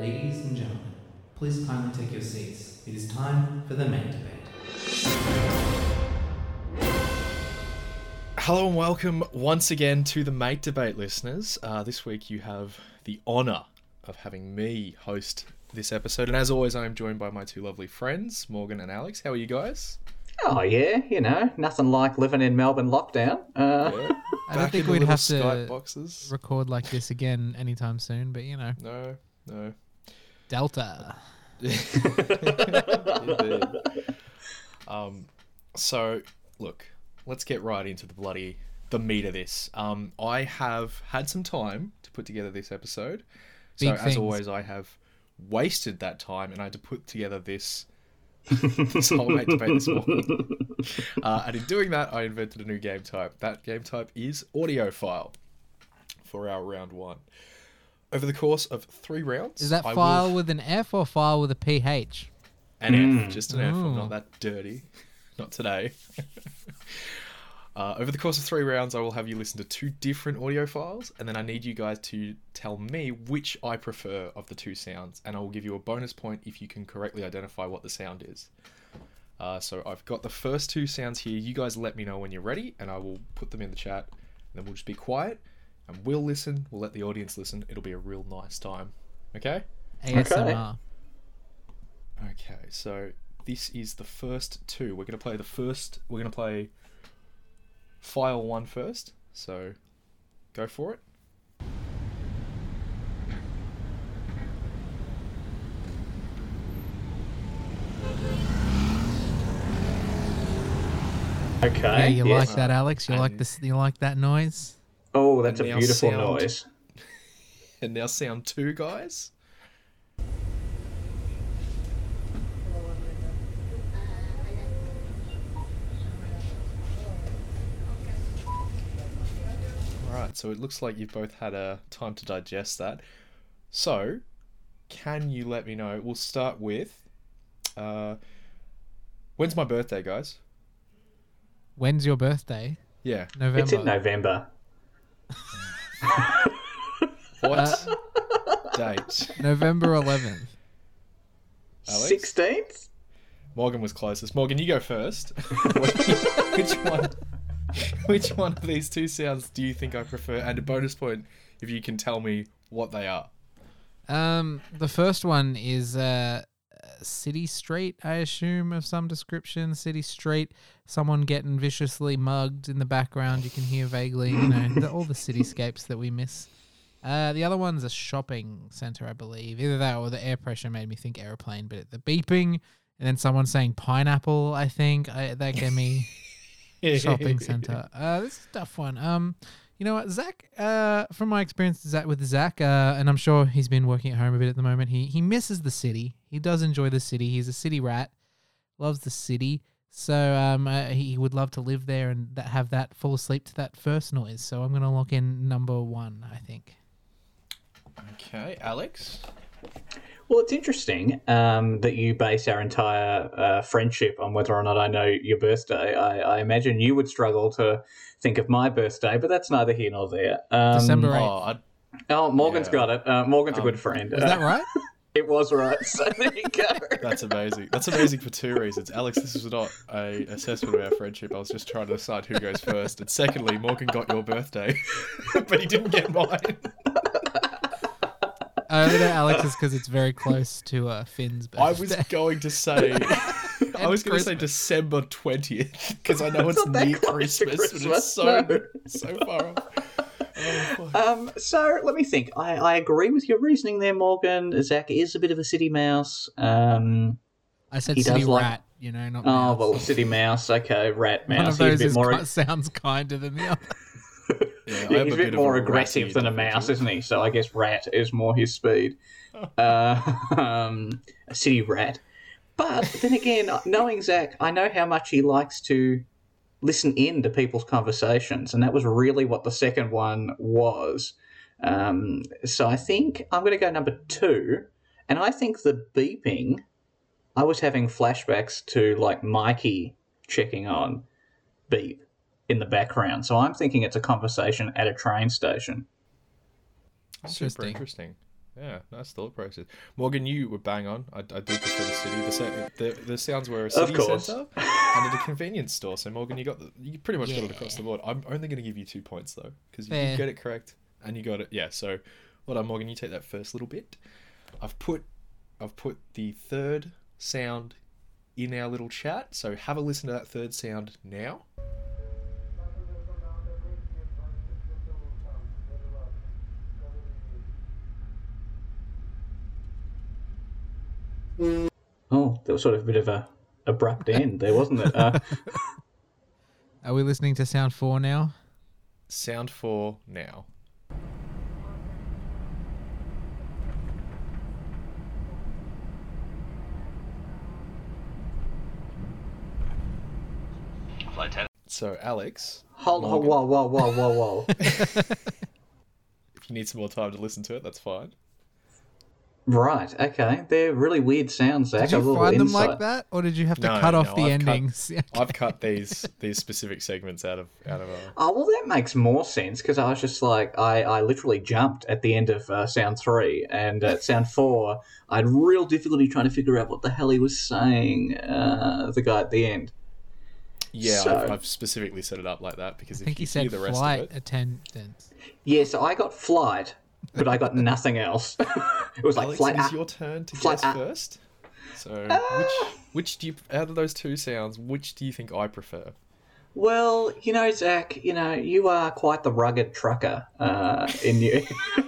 Ladies and gentlemen, please kindly take your seats. It is time for the main debate. Hello and welcome once again to the Mate Debate, listeners. Uh, this week you have the honour of having me host this episode, and as always, I am joined by my two lovely friends, Morgan and Alex. How are you guys? Oh yeah, you know, nothing like living in Melbourne lockdown. Uh, Yeah. I don't think in the we'd have Skype to boxes. record like this again anytime soon, but you know, No, no. Delta. Um, so look, let's get right into the bloody the meat of this. Um, I have had some time to put together this episode. So Big as things. always, I have wasted that time, and I had to put together this this whole mate debate this morning. Uh, and in doing that, I invented a new game type. That game type is audio file for our round one. Over the course of three rounds, Is that I will- file with an F or file with a PH? An Mm. F, just an F. I'm not that dirty. Not today. uh, over the course of three rounds, I will have you listen to two different audio files, and then I need you guys to tell me which I prefer of the two sounds, and I will give you a bonus point if you can correctly identify what the sound is. Uh, so I've got the first two sounds here. You guys let me know when you're ready, and I will put them in the chat. And then we'll just be quiet, and we'll listen. We'll let the audience listen. It'll be a real nice time. Okay? ASMR. Okay, so this is the first two. We're gonna play the first. We're gonna play file one first. So go for it. okay. Yeah, you yes. like that, Alex? You like this? You like that noise? Oh, that's a beautiful sound. noise. And now sound two, guys. Alright, so it looks like you've both had a time to digest that. So, can you let me know? We'll start with uh, when's my birthday, guys? When's your birthday? Yeah. November. It's in November. What date? November 11th. Alex? Sixteenth. Morgan was closest. Morgan, you go first. which one? Which one of these two sounds do you think I prefer? And a bonus point if you can tell me what they are. Um, the first one is uh, City Street, I assume, of some description. City Street, someone getting viciously mugged in the background. You can hear vaguely, you know, the, all the cityscapes that we miss. Uh, the other one's a shopping center, I believe. Either that or the air pressure made me think airplane, but the beeping and then someone saying pineapple. I think I, that gave me shopping center. Uh, this is a tough one. Um, you know what, Zac? Uh, from my experience Zac, with Zac, uh, and I'm sure he's been working at home a bit at the moment. He he misses the city. He does enjoy the city. He's a city rat. Loves the city. So um, uh, he would love to live there and that, have that fall asleep to that first noise. So I'm gonna lock in number one. I think. Okay, Alex. Well, it's interesting um, that you base our entire uh, friendship on whether or not I know your birthday. I, I imagine you would struggle to think of my birthday, but that's neither here nor there. Um, December eighth. Oh, I, Oh, Morgan's Yeah. got it. Uh, Morgan's a Um, good friend. Is that right? It was right. So there you go. that's amazing. That's amazing for two reasons. Alex, this is not a assessment of our friendship. I was just trying to decide who goes first. And secondly, Morgan got your birthday, but he didn't get mine. I only know Alex is because it's very close to uh, Finn's birthday. I was going to say, I was going to say December twentieth because I know it's, not that near close to Christmas, but it's so no. so far off. Oh. Um, so let me think. I, I agree with your reasoning there, Morgan. Zac is a bit of a city mouse. Um, I said he city does like- rat. You know, not oh mouse. well, city mouse. Okay, rat One mouse. of He's those a bit is more. ki- sounds kinder than the other. Yeah, Yeah, he's a bit bit more aggressive than a mouse, individual. isn't he? So I guess rat is more his speed. Uh, um, a city rat. But then again, knowing Zac, I know how much he likes to listen in to people's conversations, and that was really what the second one was. Um, so I think I'm going to go number two, and I think the beeping. I was having flashbacks to like Myki checking on beep in the background. So I'm thinking it's a conversation at a train station. Super Interesting. interesting. Yeah, nice thought process. Morgan, you were bang on. I, I do prefer the city. The, the, the sounds were a city course. centre and at a convenience store. So Morgan, you got the, you pretty much got it across the board. I'm only going to give you two points though because you Fair. did get it correct and you got it. Yeah. So, well done, Morgan. You take that first little bit. I've put I've put the third sound in our little chat. So have a listen to that third sound now. Oh, that was sort of a bit of a abrupt end there, wasn't it? Uh, Are we listening to sound four now? Sound for now. So, Alex, hold on, whoa, whoa, whoa, whoa, whoa. if you need some more time to listen to it, that's fine. Right, okay. They're really weird sounds, Zac. Did A you little find them insight. like that, or did you have to No, cut off no, the I've cut- endings? I've cut these these specific segments out of out of. Uh, Oh well, that makes more sense because I was just like, I, I literally jumped at the end of uh, sound three, and at sound four, I had real difficulty trying to figure out what the hell he was saying. Uh, the guy at the end. yeah, So- I've, I've specifically set it up like that because I if think you he said the rest flight of it, attendant. Yeah, so I got flight, but I got nothing else. it was like Alex, flight. it is ah, your turn to Flight guess ah. first. So, which which do you out of those two sounds, which do you think I prefer? Well, you know, Zac, you know, you are quite the rugged trucker uh, in you.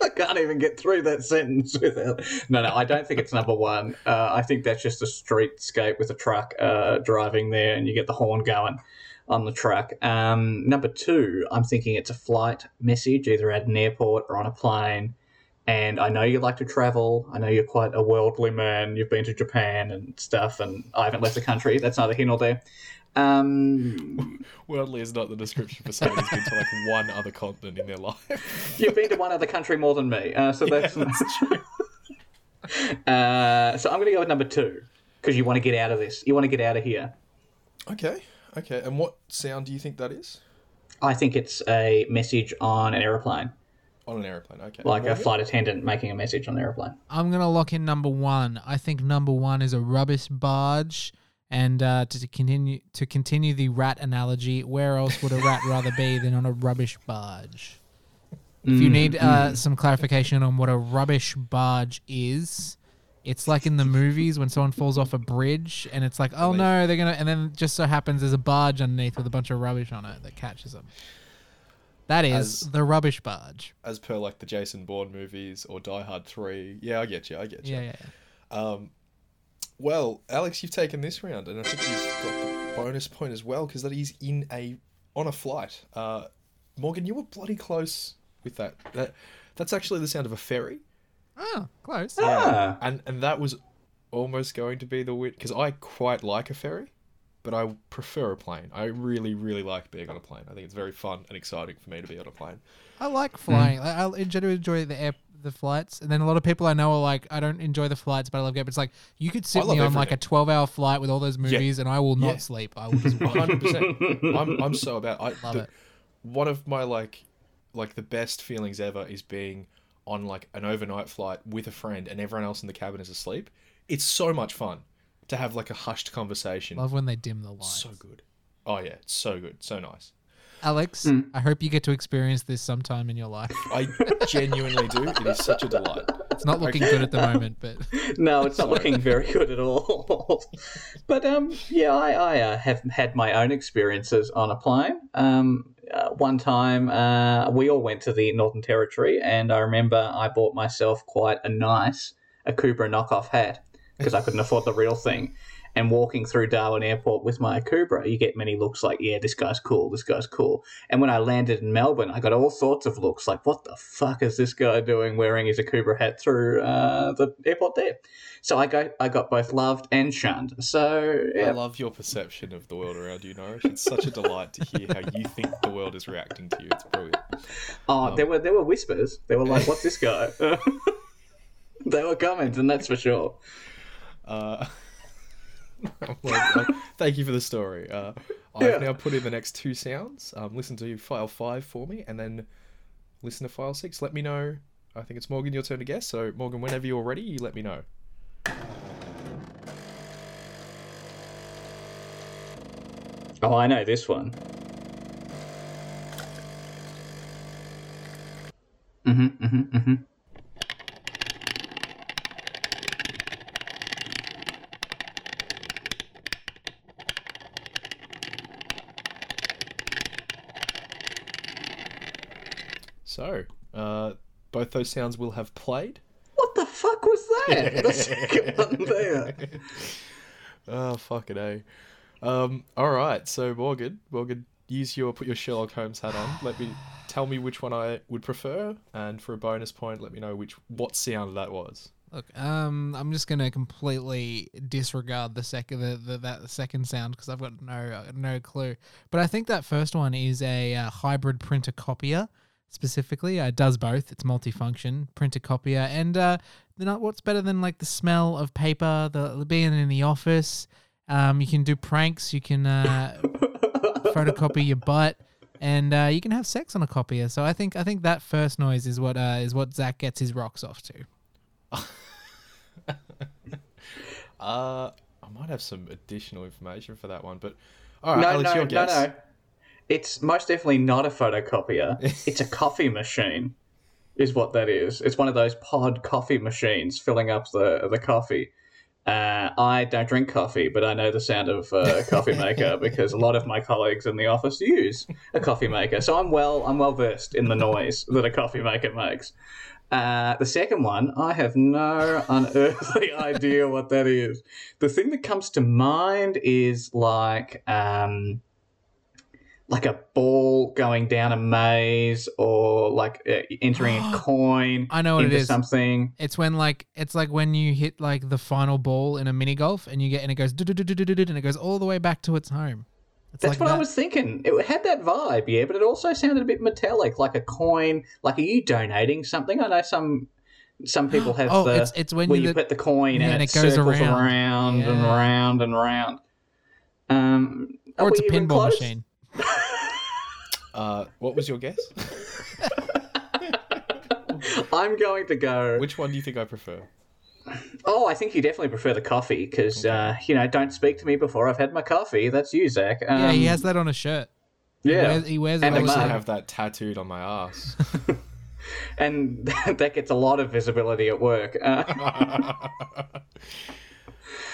I can't even get through that sentence without. No, no, I don't think it's number one. Uh, I think that's just a streetscape with a truck uh, driving there, and you get the horn going on the truck. Um, number two, I'm thinking it's a flight message, either at an airport or on a plane. And I know you like to travel. I know you're quite a worldly man. You've been to Japan and stuff, and I haven't left the country. That's neither here nor there. Um, Worldly is not the description for someone who's been to like one other continent in their life. you've been to one other country more than me, uh, so that's. true. uh, so I'm going to go with number two because you want to get out of this. You want to get out of here. Okay, okay. And what sound do you think that is? I think it's a message on an aeroplane, On an airplane. Okay. like a flight attendant making a message on an aeroplane. I'm gonna lock in number one. I think number one is a rubbish barge. And uh, to, to continue to continue the rat analogy, where else would a rat rather be than on a rubbish barge? If you need uh, some clarification on what a rubbish barge is, it's like in the movies when someone falls off a bridge and it's like, oh no, they're gonna, and then just so happens there's a barge underneath with a bunch of rubbish on it that catches them. That is As- the rubbish barge. As per like the Jason Bourne movies or Die Hard Three. Yeah, I get you. I get you. Yeah, yeah, yeah. Um, well, Alex, you've taken this round, and I think you've got the bonus point as well because that is in a on a flight. Uh, Morgan, you were bloody close with that. That that's actually the sound of a ferry. Oh, close. Ah, and and that was almost going to be the wit because I quite like a ferry, but I prefer a plane. I really really like being on a plane. I think it's very fun and exciting for me to be on a plane. I like hmm. flying. I, I enjoy enjoy the air the flights, and then a lot of people I know are like, I don't enjoy the flights, but I love it. But it's like you could sit me on like a twelve hour flight with all those movies, and I will not Yeah. sleep. I will just hundred percent. I'm I'm so about. I Love the- it. One of my like like the best feelings ever is being on like an overnight flight with a friend and everyone else in the cabin is asleep. It's so much fun to have like a hushed conversation. Love when they dim the lights. so good. Oh yeah, it's so good, so nice. Alex, Hmm. I hope you get to experience this sometime in your life. I genuinely do. It is such a delight. It's not looking good at the moment, but no, it's not looking very good at all. but um, yeah, I, I uh, have had my own experiences on a plane. Um, uh, one time, uh, we all went to the Northern Territory, and I remember I bought myself quite a nice Akubra knockoff hat because I couldn't afford the real thing. And walking through Darwin Airport with my Akubra, you get many looks like, yeah, this guy's cool, this guy's cool. And when I landed in Melbourne, I got all sorts of looks like, what the fuck is this guy doing wearing his Akubra hat through uh, the airport there? So I got, I got both loved and shunned. So, I love your perception of the world around you, Norris. It's such a delight to hear how you think the world is reacting to you. It's brilliant. Oh, there were there were whispers. They were like, "What's this guy?" they were comments, and that's for sure. Uh, well, uh, thank you for the story. Uh, I've Yeah. now put in the next two sounds. Um, listen to file five for me, and then listen to file six. Let me know I think it's Morgan. Your turn to guess. So Morgan, whenever you're ready, you let me know. Oh, I know this one. Mm-hmm, mm-hmm, mm-hmm. So, uh, both those sounds will have played. What the fuck was that? the second one there. Oh, fucking a. Um, all right. So Morgan, Morgan, use your put your Sherlock Holmes hat on. Let me tell me which one I would prefer, and for a bonus point, let me know which what sound that was. Look, um, I'm just gonna completely disregard the second the, the that second sound because I've got no no clue. But I think that first one is a uh, hybrid printer copier. Specifically, uh, it does both. It's multifunction printer copier, and uh, you what's better than like the smell of paper, the being in the office. Um, you can do pranks. You can uh, photocopy your butt, and uh, you can have sex on a copier. So I think I think that first noise is what uh, is what Zac gets his rocks off to. Uh, I might have some additional information for that one, but all right, No, Alex, no, your no, no. It's most definitely not a photocopier. it's a coffee machine, is what that is. It's one of those pod coffee machines filling up the the coffee. Uh, I don't drink coffee, but I know the sound of uh, a coffee maker because a lot of my colleagues in the office use a coffee maker. So I'm well I'm well versed in the noise that a coffee maker makes. Uh, the second one, I have no unearthly idea what that is. The thing that comes to mind is like um, like a ball going down a maze or like uh, entering a coin I know what into is. something. It's when like it's like when you hit like the final ball in a mini golf and you get and it goes and it goes all the way back to its home. It's That's like what I was thinking. It had that vibe, yeah, but it also sounded a bit metallic, like a coin. Like, are you donating something? I know some some people have Oh, the it's- it's when where you- you put the coin Yeah, and, and it, it goes circles around. around, and Yeah. round and round. Um, or it's a pinball machine. Uh, what was your guess? I'm going to go. Which one do you think I prefer? Oh, I think you definitely prefer the coffee because uh, you know, don't speak to me before I've had my coffee. That's you, Zac. Um, yeah, he has that on a shirt. He Yeah, wears, he wears And it a I all also have that tattooed on my ass. and that gets a lot of visibility at work. Uh,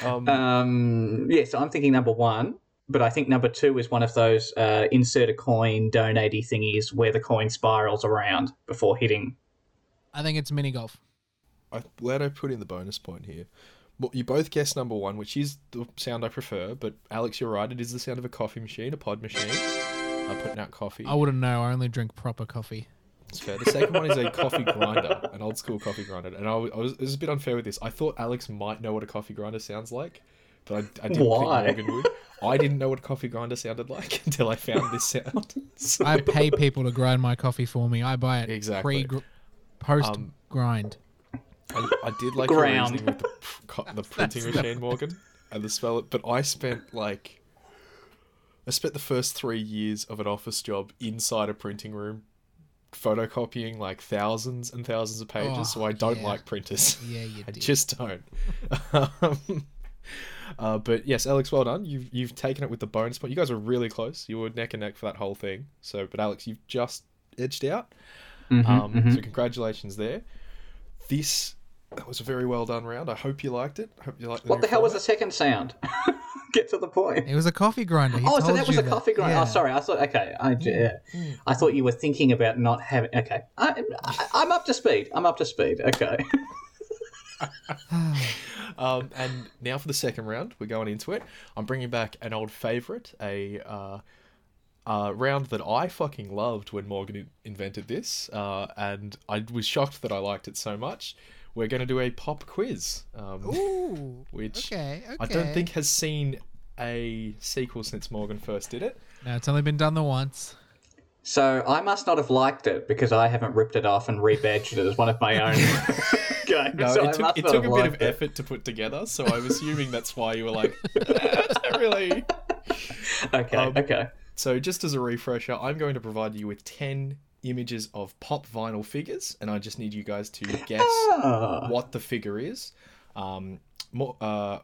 um, Um, yeah, so I'm thinking number one, but I think number two is one of those uh, insert a coin donatey thingies where the coin spirals around before hitting. I think it's mini golf. I'm glad I put in the bonus point here. Well, you both guessed number one, which is the sound I prefer. But Alex, you're right. It is the sound of a coffee machine, a pod machine, uh, putting out coffee. I wouldn't know. I only drink proper coffee. It's fair. The second one is a coffee grinder, an old school coffee grinder. And I was, I was, it was a bit unfair with this. I thought Alex might know what a coffee grinder sounds like, but I, I didn't Why? think Morgan would. I didn't know what a coffee grinder sounded like until I found this sound. So- I pay people to grind my coffee for me. I buy it Exactly. pre post Um, grind. I, I did like your Ground. reasoning with the, co- the printing machine, Morgan, and the spell it. But I spent like, I spent the first three years of an office job inside a printing room, photocopying like thousands and thousands of pages. Oh, so I don't yeah. like printers. Yeah, you I did. just don't. um, uh, but yes, Alex, well done. You've you've taken it with the bonus point. You guys were really close. You were neck and neck for that whole thing. So, but Alex, you've just edged out. Mm-hmm, Um, So congratulations there. This that was a very well done round. I hope you liked it. I hope you liked. What the hell was the second sound? Get to the point. It was a coffee grinder. He Oh, so that was you a coffee grinder. Yeah. Oh, sorry. I thought. Okay, I, yeah. I thought you were thinking about not having. Okay, I, I, I'm up to speed. I'm up to speed. Okay. Um, and now for the second round, we're going into it. I'm bringing back an old favorite, a uh, uh, round that I fucking loved when Morgan in- invented this, uh, and I was shocked that I liked it so much. We're going to do a pop quiz, um, Ooh. which Okay. Okay. I don't think has seen a sequel since Morgan first did it. No, it's only been done the once. So I must not have liked it because I haven't ripped it off and rebadged it as one of my own games. No, so it took, it took a bit of it. effort to put together, so I'm assuming that's why you were like, "Eh, not really. Okay, Um, okay. So, just as a refresher, I'm going to provide you with 10 images of pop vinyl figures, and I just need you guys to guess Ah. what the figure is. Um, more, uh,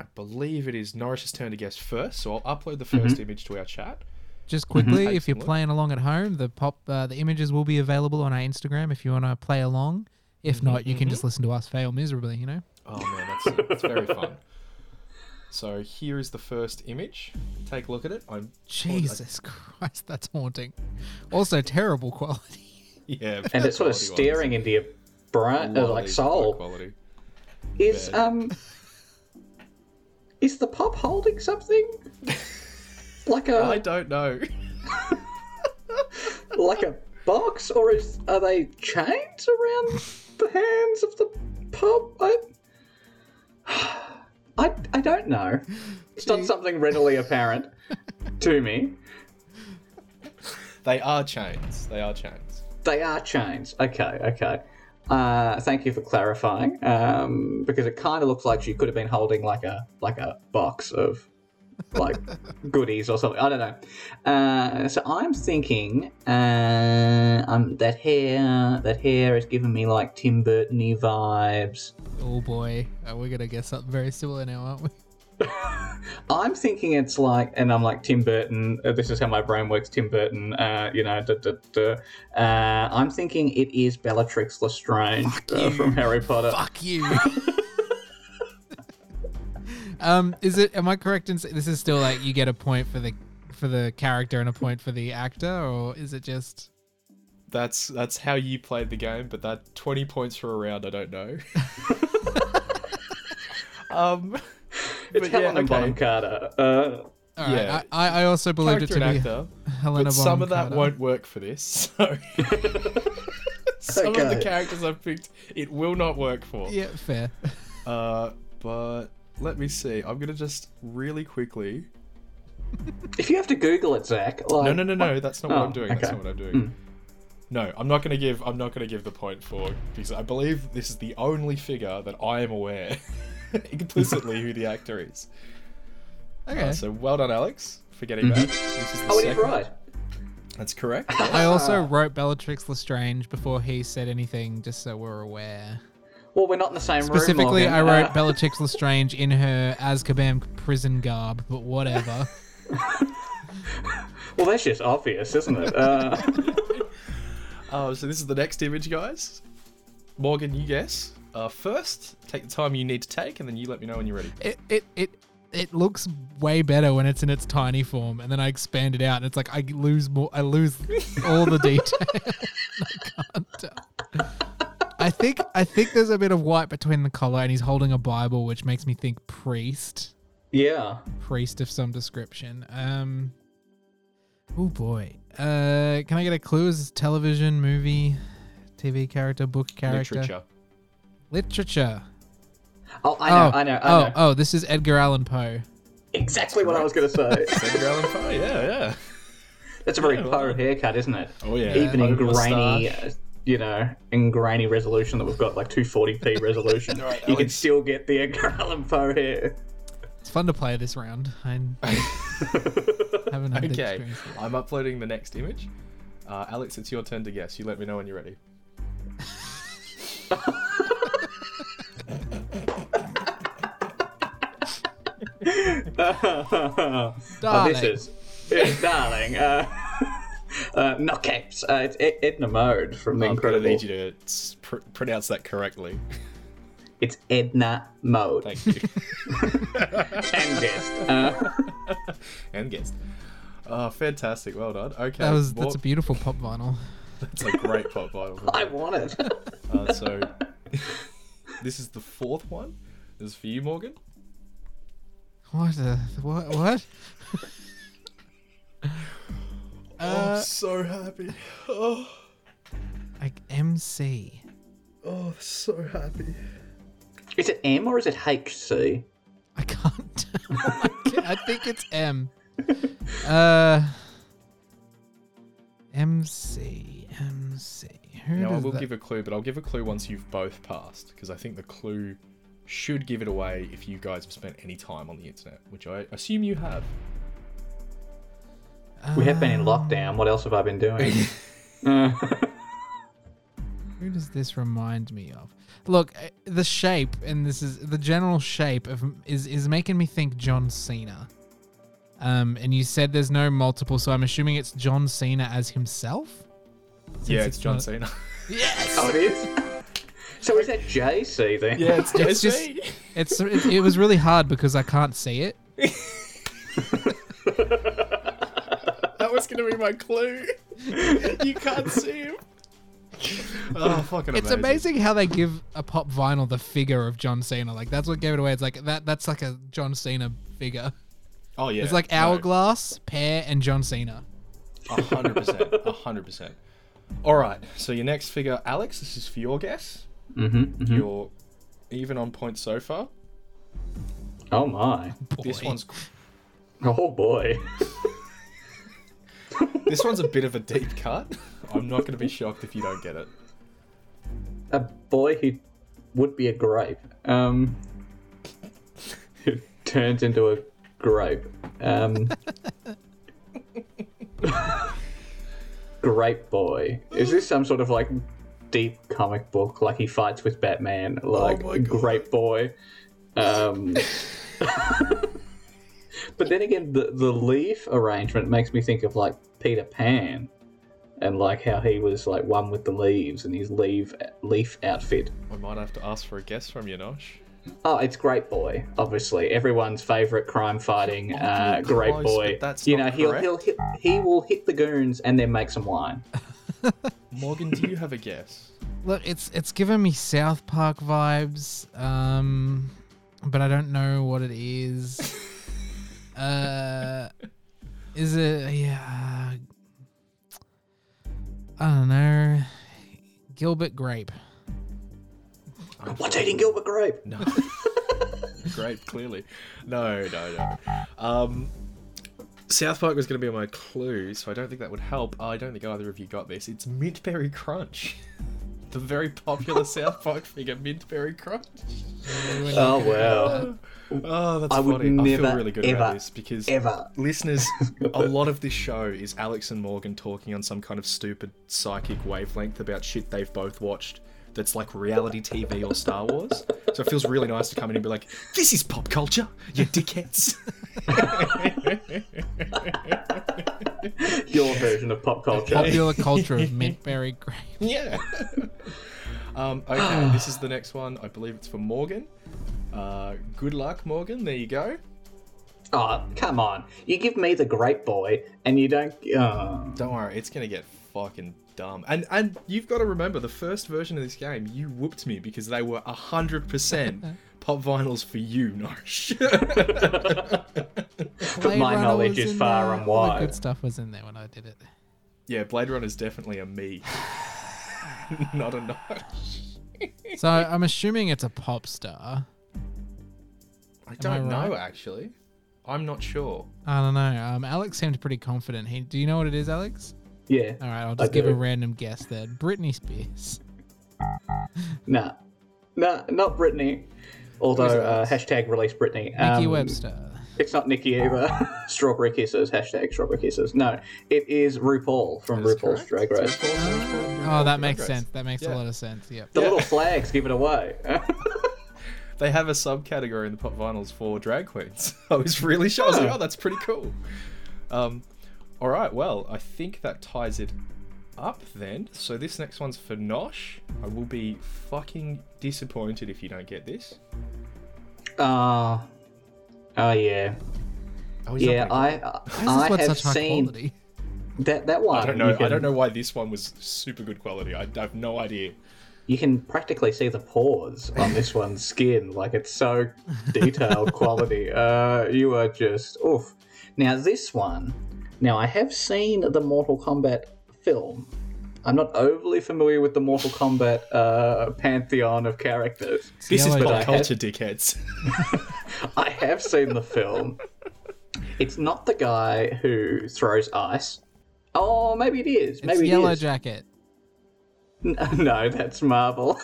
I believe it is Norris's turn to guess first, so I'll upload the 1st image to our chat. Just quickly, Take if you're playing along at home, the pop uh, the images will be available on our Instagram if you want to play along. If not, you can just listen to us fail miserably. You know. Oh man, that's, that's very fun. So here is the first image. Take a look at it. I'm Jesus Christ, that's haunting. Also, terrible quality. yeah, and it's sort of quality-wise. staring into your brain, uh, like these are high soul. quality. Is bad. um, is the pop holding something? like a I don't know. like a box, or is are they chains around the hands of the pub? I, I, I don't know. It's not something readily apparent to me. They are chains. They are chains. They are chains. Okay, okay. Uh, thank you for clarifying. Um, because it kind of looks like she could have been holding like a like a box of like goodies or something. I don't know. Uh, so I'm thinking, uh, um, that hair, that hair is giving me like Tim Burton-y vibes. Oh boy, uh, we're gonna guess something very similar now, aren't we? I'm thinking it's like, and I'm like Tim Burton. Uh, this is how my brain works. Tim Burton. Uh, you know, duh, duh, duh. Uh, I'm thinking it is Bellatrix Lestrange uh, from Harry Potter. Fuck you. um, is it? Am I correct in saying this is still like you get a point for the for the character and a point for the actor, or is it just? That's that's how you played the game, but that twenty points for a round, I don't know. um, It's but yeah, Helena Bonham. Carter. Uh, All right, Yeah. I, I also believed it to be actor, Helena but some of that Carter. won't work for this. So some of the characters I've picked, it will not work for. Yeah, fair. Uh, but let me see. I'm gonna just really quickly. if you have to Google it, Zac. Like, No, no, no, no. That's not what Oh, I'm doing. That's not what I'm oh, doing. Hmm. No, I'm not gonna give. I'm not gonna give the point for because I believe this is the only figure that I am aware implicitly who the actor is. Okay. Uh, so well done, Alex, for getting mm-hmm. that. This is the Oh, it is second. right. That's correct. I also ah. wrote Bellatrix Lestrange before he said anything, just so we're aware. Well, we're not in the same room. Specifically, I wrote Uh, Bellatrix Lestrange in her Azkaban prison garb, but whatever. well, that's just obvious, isn't it? Uh, Oh, so this is the next image, guys. Morgan, you guess. Uh, first, take the time you need to take, and then you let me know when you're ready. it it it it looks way better when it's in its tiny form, and then I expand it out, and it's like I lose more. I lose all the detail. I can't tell. I think I think there's a bit of white between the collar, and he's holding a Bible, which makes me think priest, yeah. priest of some description. Um. Oh boy. Uh, can I get a clue? Is this television, movie, TV character, book character, Literature. Literature. Oh, I know, oh, I know, I oh, know. oh, this is Edgar Allan Poe. exactly what I was going to say. Edgar Allan Poe, yeah, yeah. That's a very Yeah, Poe done. haircut, isn't it? Oh, yeah. Even in grainy, uh, you know, in grainy resolution that we've got like 240p resolution, Right, you can Alex. still get the Edgar Allan Poe hair. It's fun to play this round. I haven't had okay, I'm uploading the next image. Uh, Alex, it's your turn to guess. You let me know when you're ready. oh, this is, yeah, darling. Uh, uh, no caps. Uh, it's Ed- Edna Mode from The I'm gonna need you to pr- pronounce that correctly. It's Edna Mode. Thank you. and guest. Uh, and guest. Oh, fantastic. Well done. Okay. That was well, that's a beautiful pop vinyl. that's a great pop vinyl. I want it. Uh, so, this is the fourth one. This is for you, Morgan. What? The, what? What? Oh, uh, I'm so happy. Oh, like MC. oh, so happy. Is it M or is it HC? I can't tell. I, can't- I think it's M. Uh, MC. MC. Who Now I does will that- give a clue, but I'll give a clue once you've both passed, because I think the clue should give it away if you guys have spent any time on the internet, which I assume you have. We have been in lockdown. What else have I been doing? Uh, Who does this remind me of? Look, uh, the shape, and this is the general shape of is is making me think John Cena. Um, and you said there's no multiple, so I'm assuming it's John Cena as himself. Since yeah, it's John not- Cena. Yes. oh, it is. So is that JC then? yeah, it's It's just it's it, it was really hard because I can't see it. That was gonna be my clue. you can't see him. Oh, fucking amazing. It's amazing how they give a pop vinyl the figure of John Cena. Like that's what gave it away. It's like that that's like a John Cena figure. Oh yeah, It's like no. Hourglass, Pear, and John Cena. A hundred percent. A hundred percent. All right. So your next figure, Alex. This is for your guess. Mm-hmm, You're even on point so far. Oh my. This Boy. one's Oh boy. this one's a bit of a deep cut. I'm not going to be shocked if you don't get it. a boy who would be a grape. Um, who turns into a grape. Um, grape boy. Is this some sort of like deep comic book? Like he fights with Batman, like my God. grape boy. Um, but then again, the the leaf arrangement makes me think of like Peter Pan. And like how he was like one with the leaves and his leaf leaf outfit. I might have to ask for a guess from you, Nosh. Oh, it's Great Boy, obviously everyone's favorite crime fighting uh, Great close, Boy. but that's you know not he'll he'll hit, he will hit the goons and then make some wine. Morgan, do you have a guess? Look, it's it's giving me South Park vibes, um, but I don't know what it is. uh, is it? Yeah, I don't know. Gilbert Grape. What's eating Gilbert Grape? No. grape, clearly. No, no, no. Um, South Park was going to be my clue, so I don't think that would help. I don't think either of you got this. It's Mintberry Crunch. The very popular South Park figure, Mintberry Crunch. Oh wow! Oh, that's I would funny. I feel really good ever, about this because Ever. listeners, a lot of this show is Alex and Morgan talking on some kind of stupid psychic wavelength about shit they've both watched that's like reality TV or Star Wars. So it feels really nice to come in and be like, this is pop culture, you dickheads. Your version of pop culture. Popular culture of Mintberry Grape. yeah. um, okay, this is the next one. I believe it's for Morgan. Uh, good luck, Morgan. There you go. Oh, come on! You give me the Grape Boy, and you don't. Oh. Don't worry, it's gonna get fucking dumb. And and you've got to remember the first version of this game, you whooped me because they were hundred percent pop vinyls for you, Nosh. Blade my Runner knowledge is far there. and All the wide. good stuff was in there when I did it. yeah, Blade Runner is definitely a me, not a Nosh. So I'm assuming it's a pop star. I don't I know actually. I'm not sure. I don't know. Um, Alex seemed pretty confident. He, do you know what it is, Alex? Yeah. All right, I'll I just give a random guess there. Britney Spears. Nah. Nah, not Britney. Although, uh, hashtag release Britney. Nikki Um, Webster. It's not Nikki either. strawberry Kisses. Hashtag Strawberry Kisses. No, it is RuPaul from That is RuPaul's correct. Drag Race. RuPaul's- RuPaul's Oh, that makes Race. sense. That makes Yeah. a lot of sense. Yep. The Yeah. little flags give it away. They have a subcategory in the pop vinyls for drag queens. I was really sure. I was like, Oh. oh, that's pretty cool. Um, all right, well, I think that ties it up then. So this next one's for Nosh. I will be fucking disappointed if you don't get this. Oh, oh yeah, Oh, yeah. gonna I. I, I have seen quality? that that one. I don't know. You I don't know why this one was super good quality. I, I have no idea. You can practically see the pores on this one's skin. Like it's so detailed quality. Uh, you are just oof. Now this one. Now I have seen the Mortal Kombat film. I'm not overly familiar with the Mortal Kombat uh, pantheon of characters. This is yellow pop jacket. culture, dickheads. I have seen the film. It's not the guy who throws ice. Oh, maybe it is. It's Maybe it Yellow is. Jacket. N- No, that's Marvel.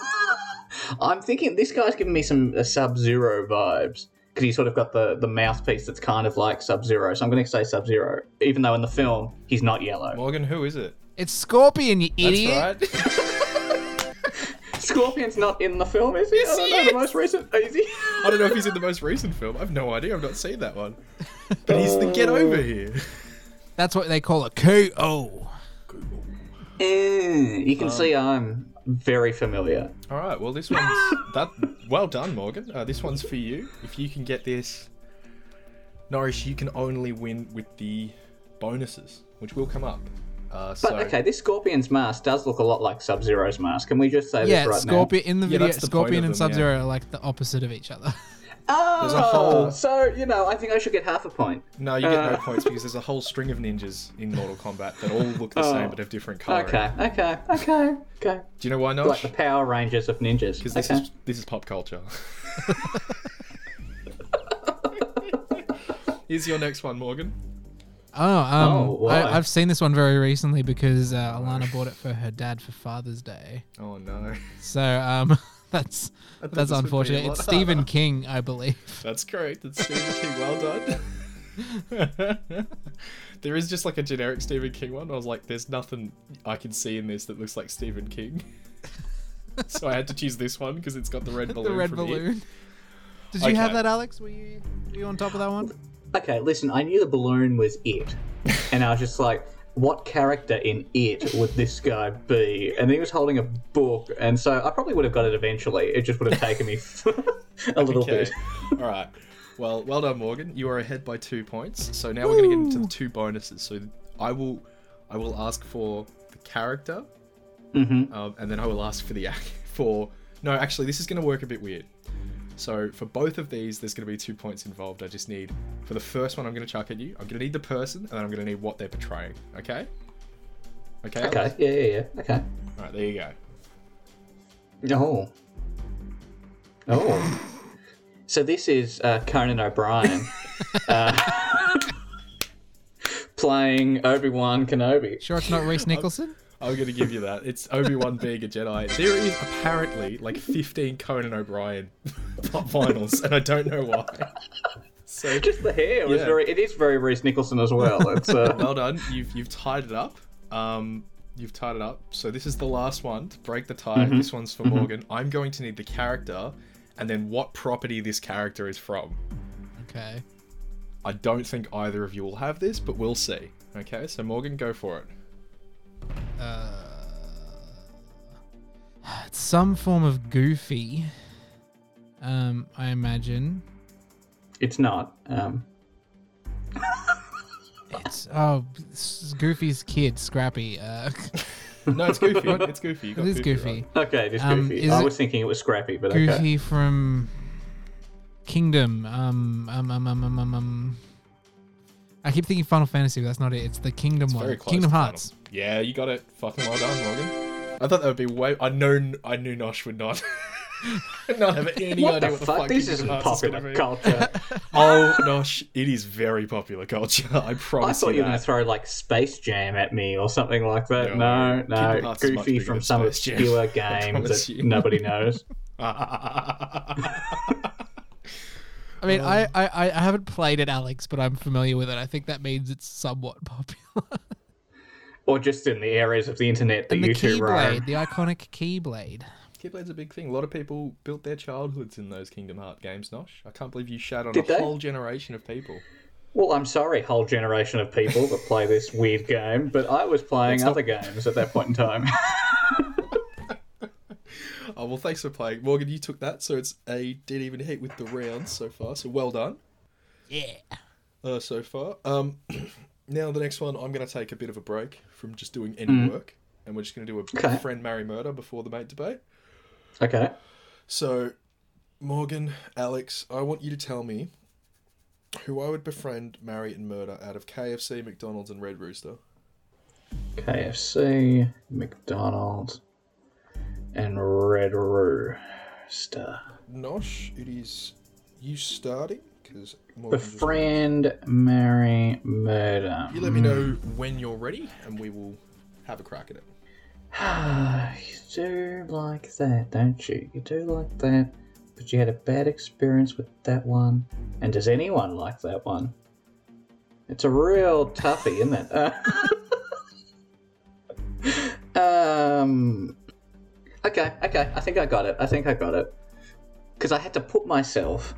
I'm thinking this guy's giving me some uh, Sub Zero vibes because he's sort of got the, the mouthpiece that's kind of like Sub Zero. So I'm going to say Sub Zero, even though in the film he's not yellow. Morgan, who is it? It's Scorpion, you That's idiot. right. Scorpion's not in the film, is he? I don't he know. is. The most recent. Is he? I don't know if he's in the most recent film. I've no idea. I've not seen that one. But he's the get over here. That's what they call a KO. Eh, you can Um, see I'm very familiar. All right. Well, this one's that. Well done, Morgan. Uh, this one's for you. If you can get this, Norris, you can only win with the bonuses, which will come up. Uh, But so, okay, this Scorpion's mask does look a lot like Sub Zero's mask. Can we just say Yeah, this right Scorpion in the Yeah, video. that's the Scorpion of and them, Sub Zero are like the opposite of each other. now? Oh, There's a whole- so you know, I think I should get half a point. No, you get no Uh. points because there's a whole string of ninjas in Mortal Kombat that all look the same Oh. but have different coloring. Okay, okay, okay, okay. Do you know why, not? Like the Power Rangers of ninjas. Because this okay. is this is pop culture. Is your next one, Morgan. Oh, um, Oh. I, I've seen this one very recently because uh, Alana bought it for her dad for Father's Day. Oh no, So um, that's that's this would be a unfortunate. It's Stephen harder. King, I believe. that's correct. It's Stephen King. Well done. there is just like a generic Stephen King one. I was like, there's nothing I can see in this that looks like Stephen King. so I had to choose this one because it's got the red balloon. the red from It. balloon. Did you have that, Alex? Were you were you on top of that one? Okay, listen, I knew the balloon was it. And I was just like, what character in it would this guy be? And he was holding a book, and so I probably would have got it eventually. It just would have taken me a little Okay. bit. All right. Well, well done, Morgan. You are ahead by two points. So now we're going to get into the two bonuses. So I will, I will ask for the character, hmm um, and then I will ask for the act for. No, actually, this is going to work a bit weird. So for both of these, there's going to be two points involved. I just need for the first one, I'm going to chuck at you. I'm going to need the person, and then I'm going to need what they're portraying. Okay. Okay. Okay, Alex? yeah, yeah, yeah. Okay. All right. There you go. Oh. Oh. So this is uh, Conan O'Brien uh, playing Obi Wan Kenobi. Sure, it's not Reese Nicholson. I'm gonna give you that. It's Obi Wan being a Jedi. There is apparently like 15 Conan O'Brien pop vinyls, and I don't know why. So Just the hair was Yeah. very. It is very Reese Nicholson as well. It's uh, well done. You've you've tied it up. Um, you've tied it up. So this is the last one to break the tie. Mm-hmm. This one's for Morgan. I'm going to need the character, and then what property this character is from. Okay. I don't think either of you will have this, but we'll see. Okay, so Morgan, go for it. Uh, it's some form of goofy. Um, I imagine. it's not. Um, It's oh, it's Goofy's kid, Scrappy. Uh, No, it's Goofy. it's Goofy. You got it is Goofy. Goofy. right. okay, it is Um, goofy. is I it was thinking it was Scrappy, but Goofy okay. from Kingdom. Um, um, um, um, um, um, um. I keep thinking Final Fantasy, but that's not it. It's the Kingdom It's one. very close Kingdom Hearts. final. Yeah, you got it. Fucking well done, Morgan. I thought that would be way. I know. I knew Nosh would not. not have any What idea the what the fuck? fuck This isn't is gonna popular culture. Oh, gosh, it is very popular culture. I promise. I thought you were going to throw like Space Jam at me or something like that. No, No, no. Hearts is much Goofy from some Space Jam. obscure I games that you. nobody knows. I mean, Um, I, I, I I haven't played it, Alex, but I'm familiar with it. I think that means it's somewhat popular. Or just in the areas of the internet that and the you two roam. Keyblade, the iconic Keyblade. Keyblade's a big thing. A lot of people built their childhoods in those Kingdom Heart games, Nosh. I can't believe you shat on Did a they? whole generation of people. Well, I'm sorry, whole generation of people that play this weird game, but I was playing Let's not- other games at that point in time. Oh well, thanks for playing, Morgan. You took that, so it's a dead even hit with the rounds so far. So well done. Yeah. uh, so far. Um, now the next one, I'm going to take a bit of a break from just doing any work, and we're just going to do a Okay. friend marry murder before the mate debate. Okay. So, Morgan, Alex, I want you to tell me who I would befriend, marry, and murder out of KFC, McDonald's, and Red Rooster. KFC, McDonald's, and Red Rooster. Nosh, it is you starting because Befriend, marry, murder. You let me know hmm. when you're ready, and we will have a crack at it. you do like that, don't you? You do like that, but you had a bad experience with that one. And does anyone like that one? It's a real toughie, isn't it? Uh, Um. Okay, okay. I think I got it. I think I got it. Because I had to put myself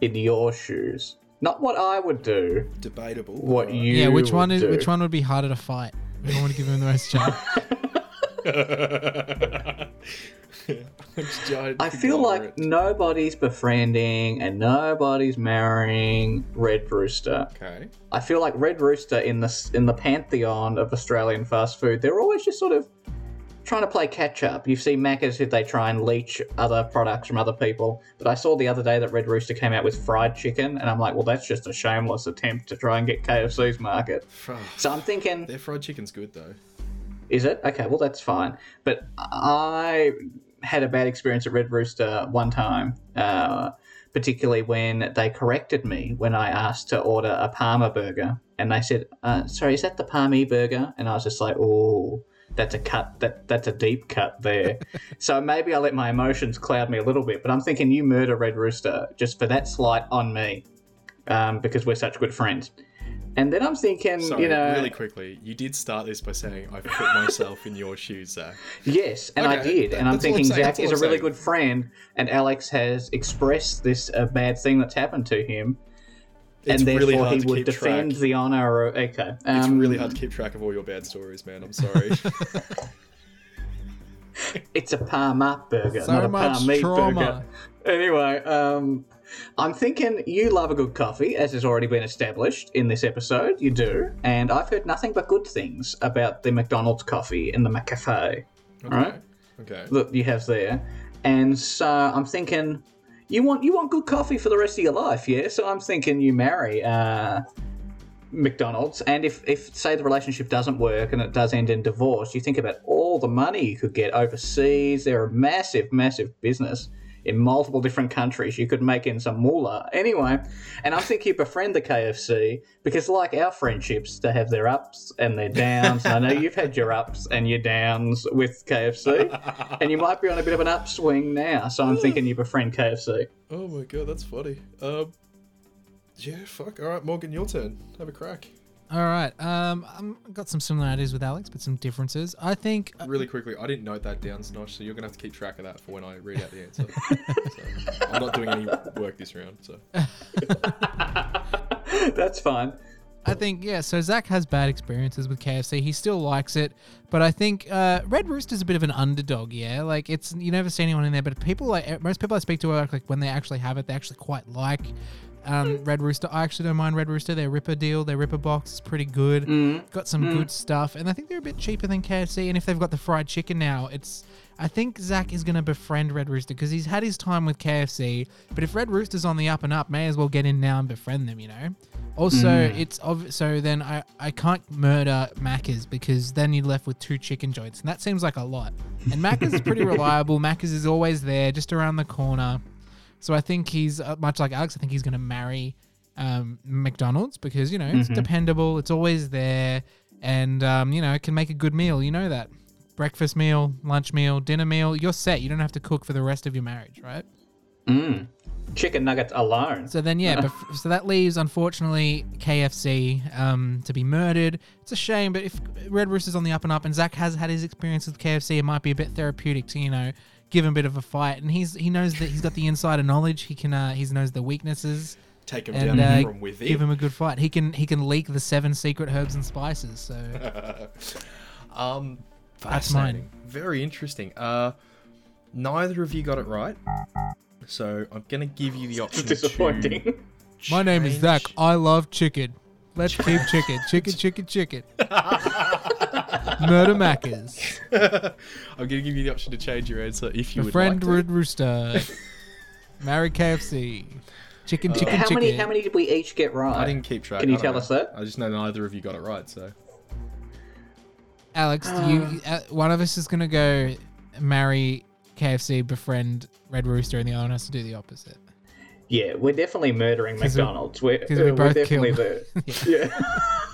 in your shoes. Not what I would do. Debatable. What you. yeah, which one is would do. which one would be harder to fight? We don't want to give him the most chance. I feel like conglomerate. nobody's befriending and nobody's marrying Red Rooster. Okay. I feel like Red Rooster in the in the pantheon of Australian fast food, they're always just sort of trying to play catch up. You see Macca's who they try and leech other products from other people, but I saw the other day that Red Rooster came out with fried chicken, and I'm like, well, that's just a shameless attempt to try and get KFC's market. So I'm thinking, Their fried chicken's good though. Is it okay? Well, that's fine. But I had a bad experience at Red Rooster one time. Uh, particularly when they corrected me when I asked to order a Parma burger, and they said, uh, "Sorry, is that the Parmy burger?" And I was just like, "Oh, that's a cut. That that's a deep cut there." so maybe I let my emotions cloud me a little bit, but I'm thinking you murder Red Rooster just for that slight on me, um, because we're such good friends. And then I'm thinking, Sorry, you know, really quickly, you did start this by saying I've put myself in your shoes, Zac. Yes, and I did, that- and I'm that's all I'm thinking saying, Zac is a I'm really saying. good friend, and Alex has expressed this uh, bad thing that's happened to him, It's and therefore really hard he to would defend track. the honor. Of, okay, It's um, really hard to keep track of all your bad stories, man. I'm sorry. It's a Parma burger, So not a much Parmeat trauma. burger. Anyway, um, I'm thinking you love a good coffee, as has already been established in this episode. You do, and I've heard nothing but good things about the McDonald's coffee in the McCafe. Okay. Right. Okay. that you have there. And so I'm thinking, you want you want good coffee for the rest of your life, yeah? So I'm thinking you marry uh, McDonald's, and if if say the relationship doesn't work and it does end in divorce, you think about all the money you could get overseas. They're a massive, massive business. In multiple different countries, you could make in some moolah. Anyway, and I think you befriend the KFC because, like our friendships, they have their ups and their downs. and I know you've had your ups and your downs with KFC and you might be on a bit of an upswing now. So I'm thinking you befriend KFC. Oh my god, that's funny. Um. Yeah. Fuck. All right, Morgan, your turn. Have a crack. All right. Um, I'm I've got some similarities with Alex, but some differences. I think. uh, Really quickly, I didn't note that down, Snosh, so you're gonna have to keep track of that for when I read out the answer. so, I'm not doing any work this round, so. That's fine. I think yeah. So Zac has bad experiences with KFC. He still likes it, but I think uh, Red Rooster's a bit of an underdog. Yeah, like it's you never see anyone in there, but people like most people I speak to are like when they actually have it, they actually quite like um, hmm. Red Rooster. I actually don't mind Red Rooster. Their Ripper deal, their Ripper box is pretty good. Hmm. Got some hmm. good stuff, and I think they're a bit cheaper than KFC. And if they've got the fried chicken now, it's I think Zac is going to befriend Red Rooster because he's had his time with KFC. But if Red Rooster's on the up and up, may as well get in now and befriend them. You know. Also, it's ob- so then I, I can't murder Macca's because then you're left with two chicken joints, and that seems like a lot. And Macca's is pretty reliable. Macca's is always there, just around the corner. So I think he's uh, much like Alex. I think he's going to marry um, McDonald's because you know it's dependable. It's always there, and um, you know it can make a good meal. You know that breakfast meal, lunch meal, dinner meal. You're set. You don't have to cook for the rest of your marriage, right? Mm. Chicken nuggets alone. So then, yeah, bef- so that leaves, unfortunately, KFC um, to be murdered. It's a shame, but if Red Rooster's on the up and up, and Zac has had his experience with KFC, it might be a bit therapeutic to you know give him a bit of a fight. And he's he knows that he's got the insider knowledge. He can uh, he knows the weaknesses Take him and down uh, from within. give him a good fight. He can he can leak the seven secret herbs and spices. So um, That's mine. fascinating. Very interesting. Uh, neither of you got it right, so I'm gonna give you the option. Disappointing. To my name is Zac. I love chicken. Let's keep chicken, chicken, chicken, chicken. Murder Maccas. I'm gonna give you the option to change your answer if you would Friend like to. Red Rooster. Marry KFC. Chicken, chicken, how chicken. many? How many did we each get right? I didn't keep track. Can you I don't tell us that? I just know neither of you got it right. So Alex, do you, uh, one of us is going to go marry KFC, befriend Red Rooster, and the other one has to do the opposite. Yeah, we're definitely murdering we- McDonald's. We're, 'cause we uh, we're both definitely kill. the. yeah.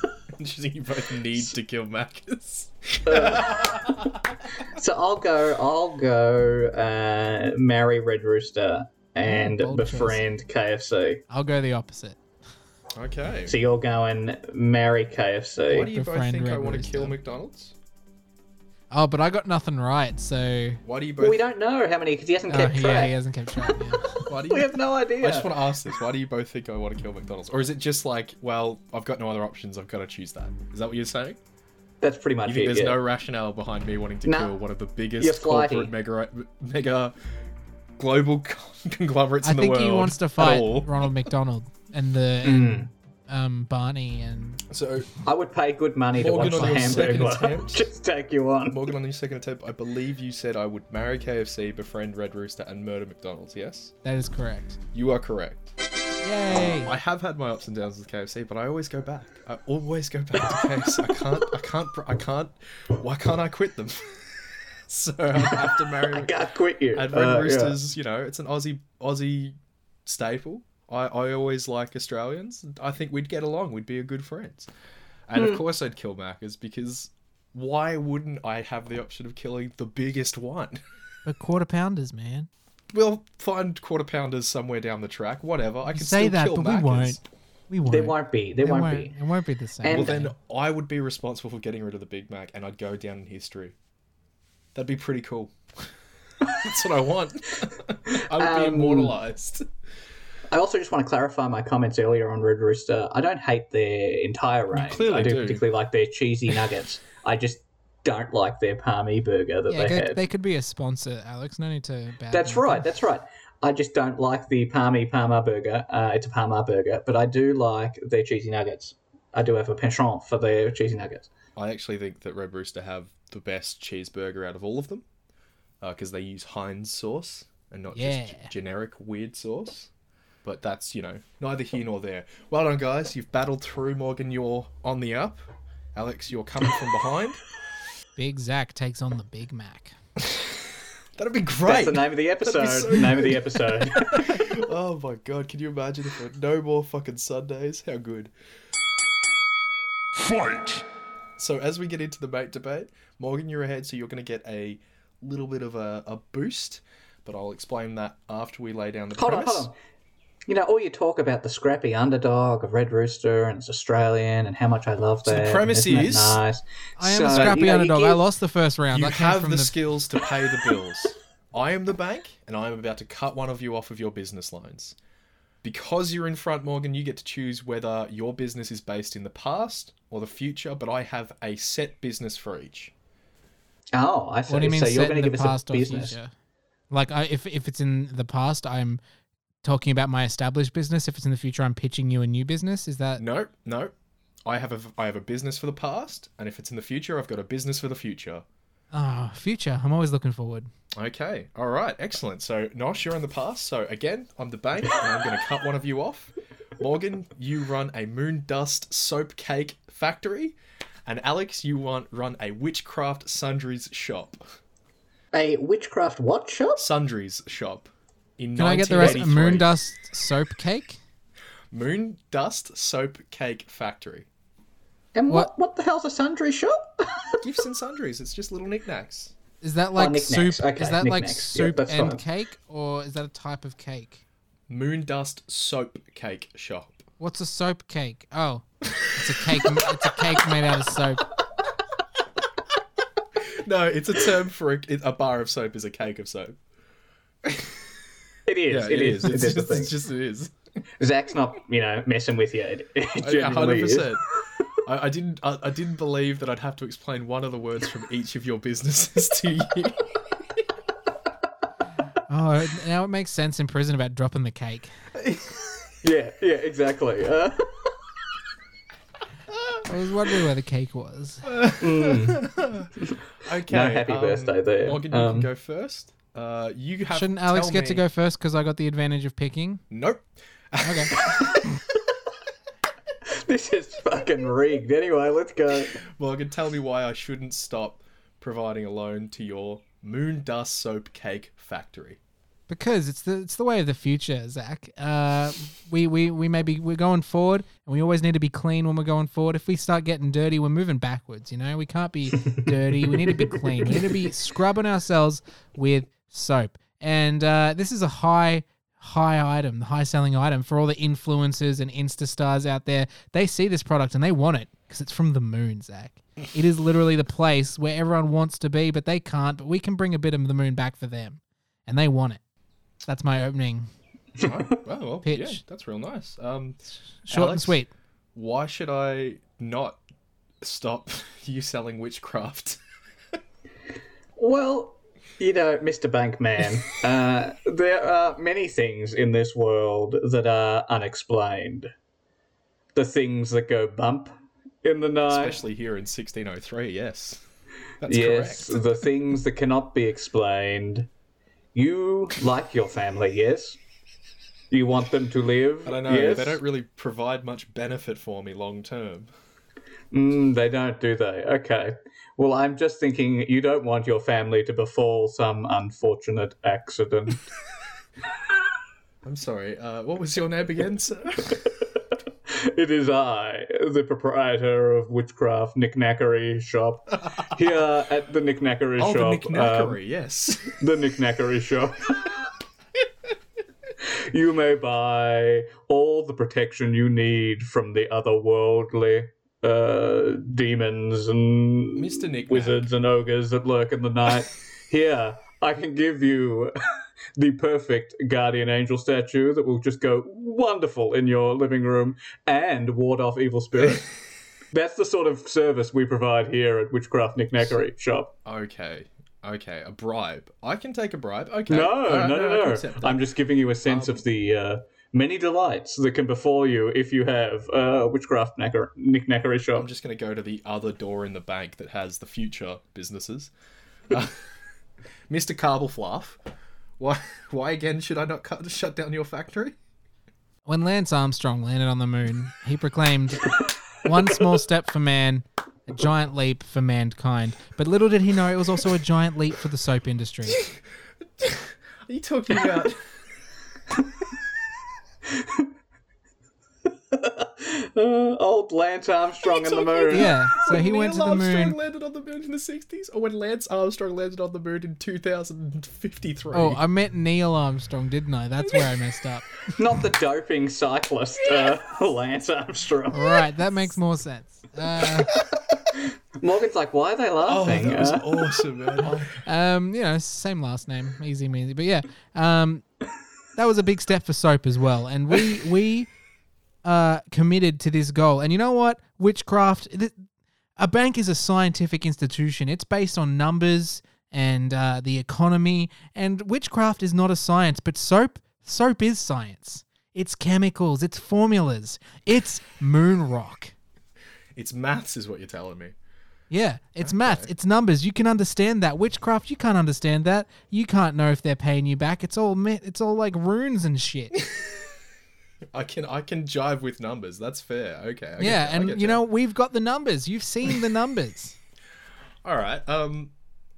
interesting. You both need to kill Maccas. So I'll go. I'll go. Uh, marry Red Rooster and bold choice. befriend KFC. I'll go the opposite. Okay. So you're going marry KFC. Why do you both Befriend think I Red want to Rooster. kill McDonald's? Oh, but I got nothing right, so Why do you both? Well, we don't know how many because he hasn't oh, kept yeah, track. he hasn't kept track. Yeah. Why do you? We have no idea. I just want to ask this. Why do you both think I want to kill McDonald's? Or is it just like, well, I've got no other options. I've got to choose that. Is that what you're saying? That's pretty much You think it. there's yeah. no rationale behind me wanting to No. kill one of the biggest flighty. corporate mega mega global conglomerates I in the world. I think he wants to fight? Ronald McDonald and the Mm. Um Barney and So I would pay good money to Morgan watch on the your Hamburglar attempt. just take you on. Morgan, on your second attempt, I believe you said I would marry KFC, befriend Red Rooster, and murder McDonald's. Yes, that is correct. you are correct. Yay! I have had my ups and downs with KFC, but I always go back. I always go back to KFC. I can't. I can't. I can't. Why can't I quit them? so I have to marry. I can't quit you. And Red Uh, yeah. Roosters, you know, it's an Aussie Aussie staple. I, I always like Australians. I think we'd get along. We'd be a good friends. And Hmm. of course, I'd kill Macca's because why wouldn't I have the option of killing the biggest one? But quarter pounders, man. we'll find quarter pounders somewhere down the track. Whatever. I You can say still that, kill but we won't. We won't. There won't be. There It won't, won't. be. It won't be the same. And- Well, then I would be responsible for getting rid of the Big Mac, and I'd go down in history. That'd be pretty cool. That's what I want. I would be Um, immortalized. I also just want to clarify my comments earlier on Red Rooster. I don't hate their entire range. clearly I do, do. particularly like their cheesy nuggets. I just don't like their palmy burger that yeah, they they, have. they could be a sponsor, Alex. No need to. That's mouth right. them. That's right. I just don't like the palmy Parma burger. Uh, it's a Parma burger, but I do like their cheesy nuggets. I do have a penchant for their cheesy nuggets. I actually think that Red Rooster have the best cheeseburger out of all of them because they use Heinz sauce and not just g- generic weird sauce. But that's, you know, neither here nor there. Well done, guys. You've battled through, Morgan. You're on the up. Alex, you're coming from behind. Big Zac takes on the Big Mac. That'd be great. That's the name of the episode. so name of the episode. oh my god, can you imagine if it no more fucking Sundays? How good. Fight! So as we get into the mate debate, Morgan, you're ahead, so you're going to get a little bit of a, a boost, but I'll explain that after we lay down the hold on, hold on. You know, all you talk about the scrappy underdog of Red Rooster and it's Australian and how much I love that. the premise isn't that is- nice. I am So, a scrappy you know, you underdog. I lost the first round. You I have from the, the skills to pay the bills. I am the bank, and I am about to cut one of you off of your business loans. Because you're in front, Morgan, you get to choose whether your business is based in the past or the future, but I have a set business for each. Oh, I see. What do you mean so you're set going in to the give us past a or business. future? Like, I, if if it's in the past, I'm talking about my established business. If it's in the future, I'm pitching you a new business. Is that No, no. I have a I have a business for the past, and if it's in the future, I've got a business for the future. oh future? I'm always looking forward. Okay, all right, excellent. So, Nosh, you're in the past. So, again, I'm the bank, and I'm going to cut one of you off. Morgan, you run a moon dust soap cake factory, and Alex, you want run a witchcraft sundries shop. A witchcraft what shop? Sundries shop. In Can I get the rest? A 1983. moon dust soap cake? Moon dust soap cake factory. And what, What- what the hell's a sundry shop? Gifts and sundries. It's just little knickknacks. Is that oh, like soup? Okay, is that like knickknacks. Yeah, soup and fine. cake, or is that a type of cake? Moon dust soap cake shop. What's a soap cake? Oh, it's a cake. it's a cake made out of soap. No, it's a term for a, a bar of soap is a cake of soap. It is. Yeah, it is. It It's is just, the thing. it's just it is. Zac's not, you know, messing with you. It, it A genuinely hundred is. percent. I I didn't. I, I didn't believe that I'd have to explain one of the words from each of your businesses to you. Oh, now it makes sense in prison about dropping the cake. Yeah, yeah, exactly. Uh, I was wondering where the cake was. Okay. No happy birthday there. Morgan, you Um, can go first. Uh, you have. Shouldn't Alex tell get to go first because I got the advantage of picking? Nope. Okay. this is fucking rigged. Anyway, let's go. Morgan, tell me why I shouldn't stop providing a loan to your moon dust soap cake factory. because it's the it's the way of the future, Zac. Uh, we we we maybe we're going forward, and we always need to be clean when we're going forward. If we start getting dirty, we're moving backwards. You know, we can't be dirty. We need to be clean. We need to be scrubbing ourselves with soap. And uh, this is a high high item, the high selling item for all the influencers and Insta stars out there. They see this product and they want it because it's from the moon, Zac. It is literally the place where everyone wants to be, but they can't. But we can bring a bit of the moon back for them, and they want it. That's my opening. Oh, well, Pitch. yeah, that's real nice. Um, Short and sweet. why should I not stop you selling witchcraft? Well, you know, Mr. Bankman, uh, there are many things in this world that are unexplained. The things that go bump in the night. Especially here in 1603, yes. That's yes, correct. the things that cannot be explained. You like your family, yes? You want them to live? I don't know, Yes? they don't really provide much benefit for me long term. Mm, they don't, do they? Okay. Well, I'm just thinking you don't want your family to befall some unfortunate accident. I'm sorry, uh, what was your name again, sir? it is I, the proprietor of Witchcraft Knickknackery Shop, here at the Knickknackery oh, the Shop. Nick um, yes. the Knickknackery Shop. you may buy all the protection you need from the otherworldly uh, demons and Mr. Wizards and ogres that lurk in the night. Here, I can give you the perfect guardian angel statue that will just go wonderful in your living room and ward off evil spirits. That's the sort of service we provide here at Witchcraft Knickknackery Shop. Okay, okay, a bribe. I can take a bribe. Okay. No, Alright, no, no, no. I'm just giving you a sense Um, of the uh, many delights that can befall you if you have uh, Witchcraft knacker- Knickknackery Shop. I'm just going to go to the other door in the bank that has the future businesses. Uh, Mr. Carbelfluff, why, why again should I not cut, shut down your factory? When Lance Armstrong landed on the moon, he proclaimed, "One small step for man, a giant leap for mankind." But little did he know it was also a giant leap for the soap industry. Are you talking about? Uh, old Lance Armstrong and the moon. Yeah, so he when went to Neil the Armstrong moon. landed on the moon in the 60s, or when Lance Armstrong landed on the moon in 2053. Oh, I meant Neil Armstrong, didn't I? That's where I messed up. Not the doping cyclist, uh, Lance Armstrong. Right, that makes more sense. Uh, Morgan's like, why are they Oh, laughing? that was Uh, awesome, man. um, you know, same last name, easy measy. But yeah, um, that was a big step for soap as well, and we we uh committed to this goal. And you know what? Witchcraft. Th- a bank is a scientific institution. It's based on numbers and uh, the economy. And witchcraft is not a science, but soap soap is science. It's chemicals. It's formulas. It's moon rock. It's maths, is what you're telling me. Yeah, it's math, it's numbers. You can understand that. Witchcraft, you can't understand that. You can't know if they're paying you back. It's all it's all like runes and shit. I can I can jive with numbers. That's fair. Okay. I get yeah, I and get you that. know we've got the numbers. You've seen the numbers. All right. Um.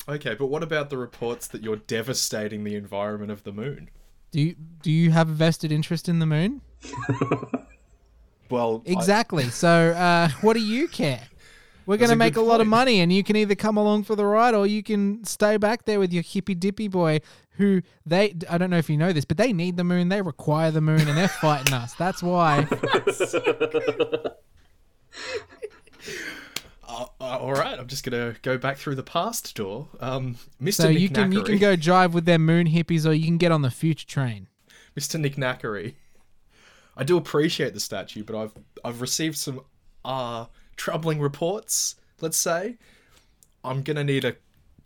Okay, but what about the reports that you're devastating the environment of the moon? do you do you have a vested interest in the moon? Well, I- Exactly. so uh, what do you care? We're going to make a good lot of money, and you can either come along for the ride or you can stay back there with your hippy dippy boy. Who they? I don't know if you know this, but they need the moon. They require the moon, and they're fighting us. That's why. Uh, uh, all right, I'm just gonna go back through the past door. Um, Mr. So you can you can go drive with their moon hippies, or you can get on the future train. Mr. Nick Knackery. I do appreciate the statue, but I've I've received some uh troubling reports. Let's say I'm gonna need a,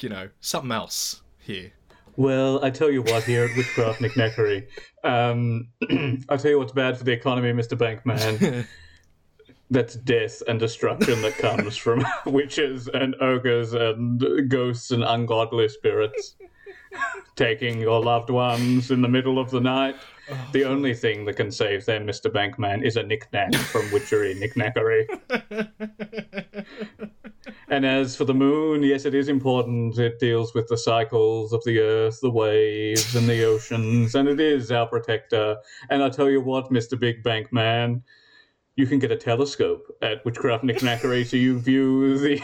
you know, something else here. Well, I tell you what, here at Witchcraft Knickknackery, um, I tell you what's bad for the economy, Mister Bankman. That's death and destruction that comes from witches and ogres and ghosts and ungodly spirits taking your loved ones in the middle of the night. Oh, the only thing that can save them, Mister Bankman, is a knickknack from Witchery Knickknackery. And as for the moon, yes, it is important. It deals with the cycles of the earth, the waves, and the oceans, and it is our protector. And I tell you what, Mr. Big Bankman, you can get a telescope at Witchcraft Knickknackery so you view the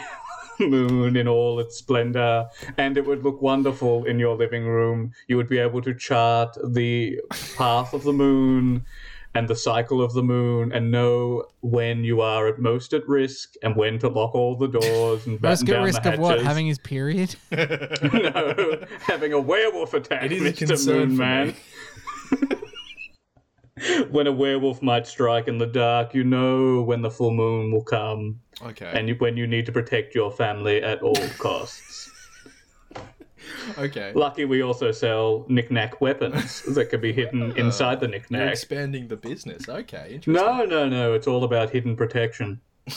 moon in all its splendor, and it would look wonderful in your living room. You would be able to chart the path of the moon and the cycle of the moon and know when you are at most at risk and when to lock all the doors and Most batten at down risk the of what? hatches. Having his period? no, having a werewolf attack, It is a Mr. concern Moon Man. when a werewolf might strike in the dark, you know when the full moon will come, Okay. and when you need to protect your family at all costs. okay. Lucky we also sell knick-knack weapons that can be hidden inside the You're knick-knack. expanding the business. Okay. Interesting. No, no, no. It's all about hidden protection.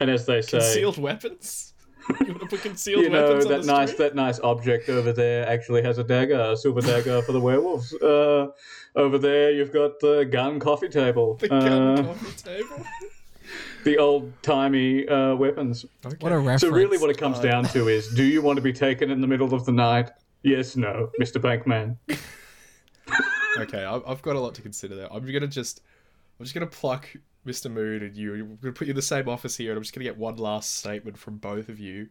And as they say, Concealed weapons. You want to put concealed you know weapons on that nice street? that nice object over there actually has a dagger, a silver dagger for the werewolves. Uh, over there, you've got the gun coffee table, The gun uh, coffee table. The old timey uh, weapons. Okay. What a reference. So really, what it comes Uh, down to is: Do you want to be taken in the middle of the night? Yes, no, Mister Bankman. Okay, I- I've got a lot to consider there. I'm gonna just, I'm just gonna pluck Mr. Moon and you. I'm gonna put you in the same office here, and I'm just gonna get one last statement from both of you.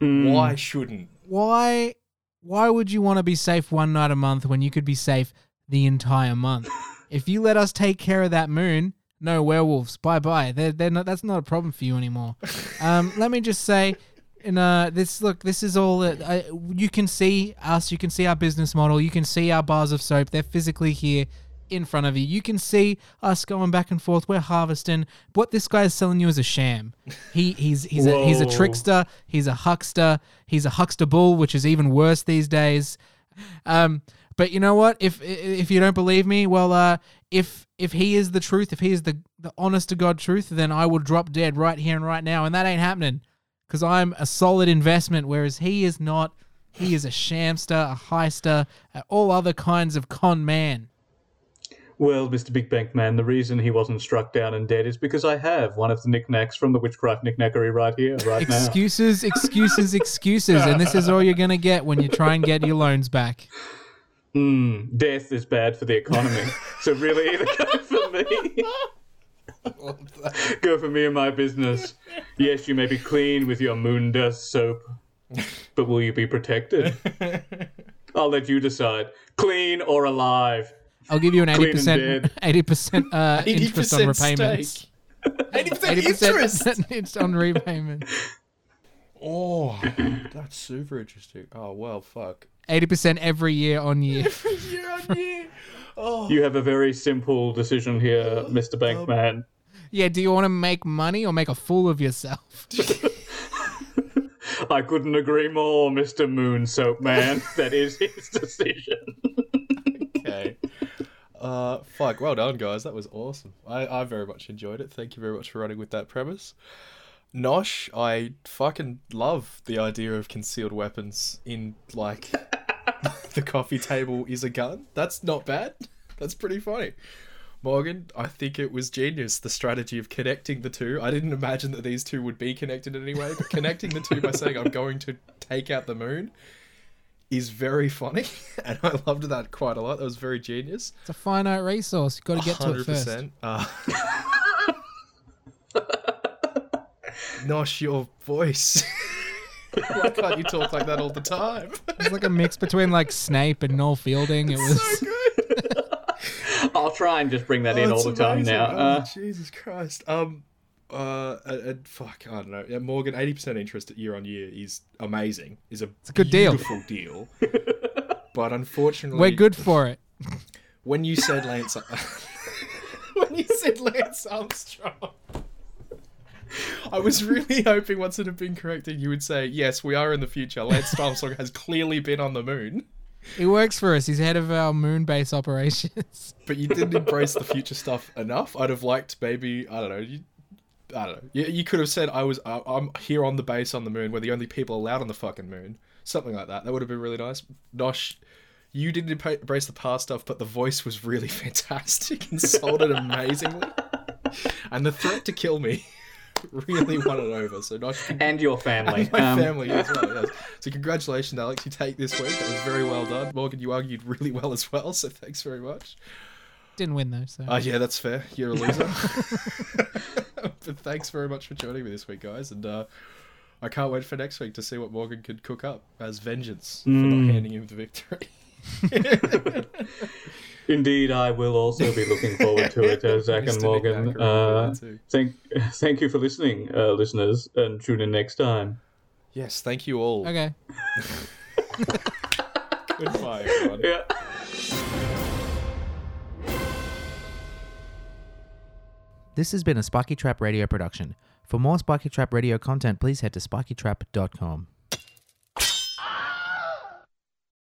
Mm. Why shouldn't? why why would you want to be safe one night a month when you could be safe the entire month? if you let us take care of that moon, no werewolves. Bye bye. They're, they're not, that's not a problem for you anymore. Um, let me just say, in uh, this look, this is all that uh, you can see us. You can see our business model. You can see our bars of soap. They're physically here in front of you. You can see us going back and forth. We're harvesting. What this guy is selling you is a sham. He he's he's a he's a trickster. He's a huckster. He's a huckster bull, which is even worse these days. Um, but you know what? If if you don't believe me, well, uh, if if he is the truth, if he is the the honest to god truth, then I will drop dead right here and right now, and that ain't happening, because I'm a solid investment, whereas he is not. He is a shamster, a heister, all other kinds of con man. Well, Mr. Big Bank Man, the reason he wasn't struck down and dead is because I have one of the knickknacks from the Witchcraft Knickknackery right here, right now. Excuses, excuses, excuses, and this is all you're gonna get when you try and get your loans back. Hmm, death is bad for the economy. so really, either go for me, go for me and my business. Yes, you may be clean with your moon dust soap, but will you be protected? I'll let you decide. Clean or alive? I'll give you an eighty Clean and percent, dead. eighty percent uh, interest on repayments. stake. 80% Eighty interest. percent it's on repayment. Oh, that's super interesting. Oh well, fuck. Eighty percent every year on year. year on year. Oh. You have a very simple decision here, Mr. Bankman. Yeah, do you want to make money or make a fool of yourself? I couldn't agree more, Mr. Moon Soap Man. That is his decision. okay. Uh, fuck. Well done, guys. That was awesome. I, I very much enjoyed it. Thank you very much for running with that premise. Nosh, I fucking love the idea of concealed weapons in like the coffee table is a gun. That's not bad. That's pretty funny. Morgan, I think it was genius the strategy of connecting the two. I didn't imagine that these two would be connected in any way, but connecting the two by saying I'm going to take out the moon is very funny, and I loved that quite a lot. That was very genius. It's a finite resource. You've got to get to it first. Uh, Nosh, your voice. Why can't you talk like that all the time? It's like a mix between like Snape and Noel Fielding. It was so good. I'll try and just bring that in Oh, all it's the time now. Oh, Uh, Jesus Christ. Um, uh, and, and fuck, I don't know. Yeah, Morgan, eighty percent interest year on year is amazing. Is a a good deal. beautiful deal. but unfortunately, we're good for it. when you said Lance, when you said Lance Armstrong, I was really hoping once it had been corrected, you would say, "Yes, we are in the future. Lance Armstrong has clearly been on the moon." He works for us. He's head of our moon base operations. But you didn't embrace the future stuff enough. I'd have liked maybe I don't know. You, I don't know. You, you could have said I was I, I'm here on the base on the moon. We're the only people allowed on the fucking moon. Something like that. That would have been really nice. Nosh, you didn't embrace the past stuff, but the voice was really fantastic and sold it amazingly. And the threat to kill me really won it over. So Nosh, con- and your family. and my Um, family as well. Yes. So congratulations, Alex. You take this week. That was very well done. Morgan, you argued really well as well. So thanks very much. Didn't win though, so Oh yeah, that's fair. You're a loser. but thanks very much for joining me this week, guys. And uh, I can't wait for next week to see what Morgan could cook up as vengeance for Mm. not handing him the victory. Indeed, I will also be looking forward to it, uh, Zac and Morgan. Nacker will be Uh, thank, thank you for listening, uh, listeners, and tune in next time. yes, thank you all. Okay. Goodbye, everyone. Yeah. This has been a Spiky Trap Radio production. For more Spiky Trap Radio content, please head to spikytrap.com.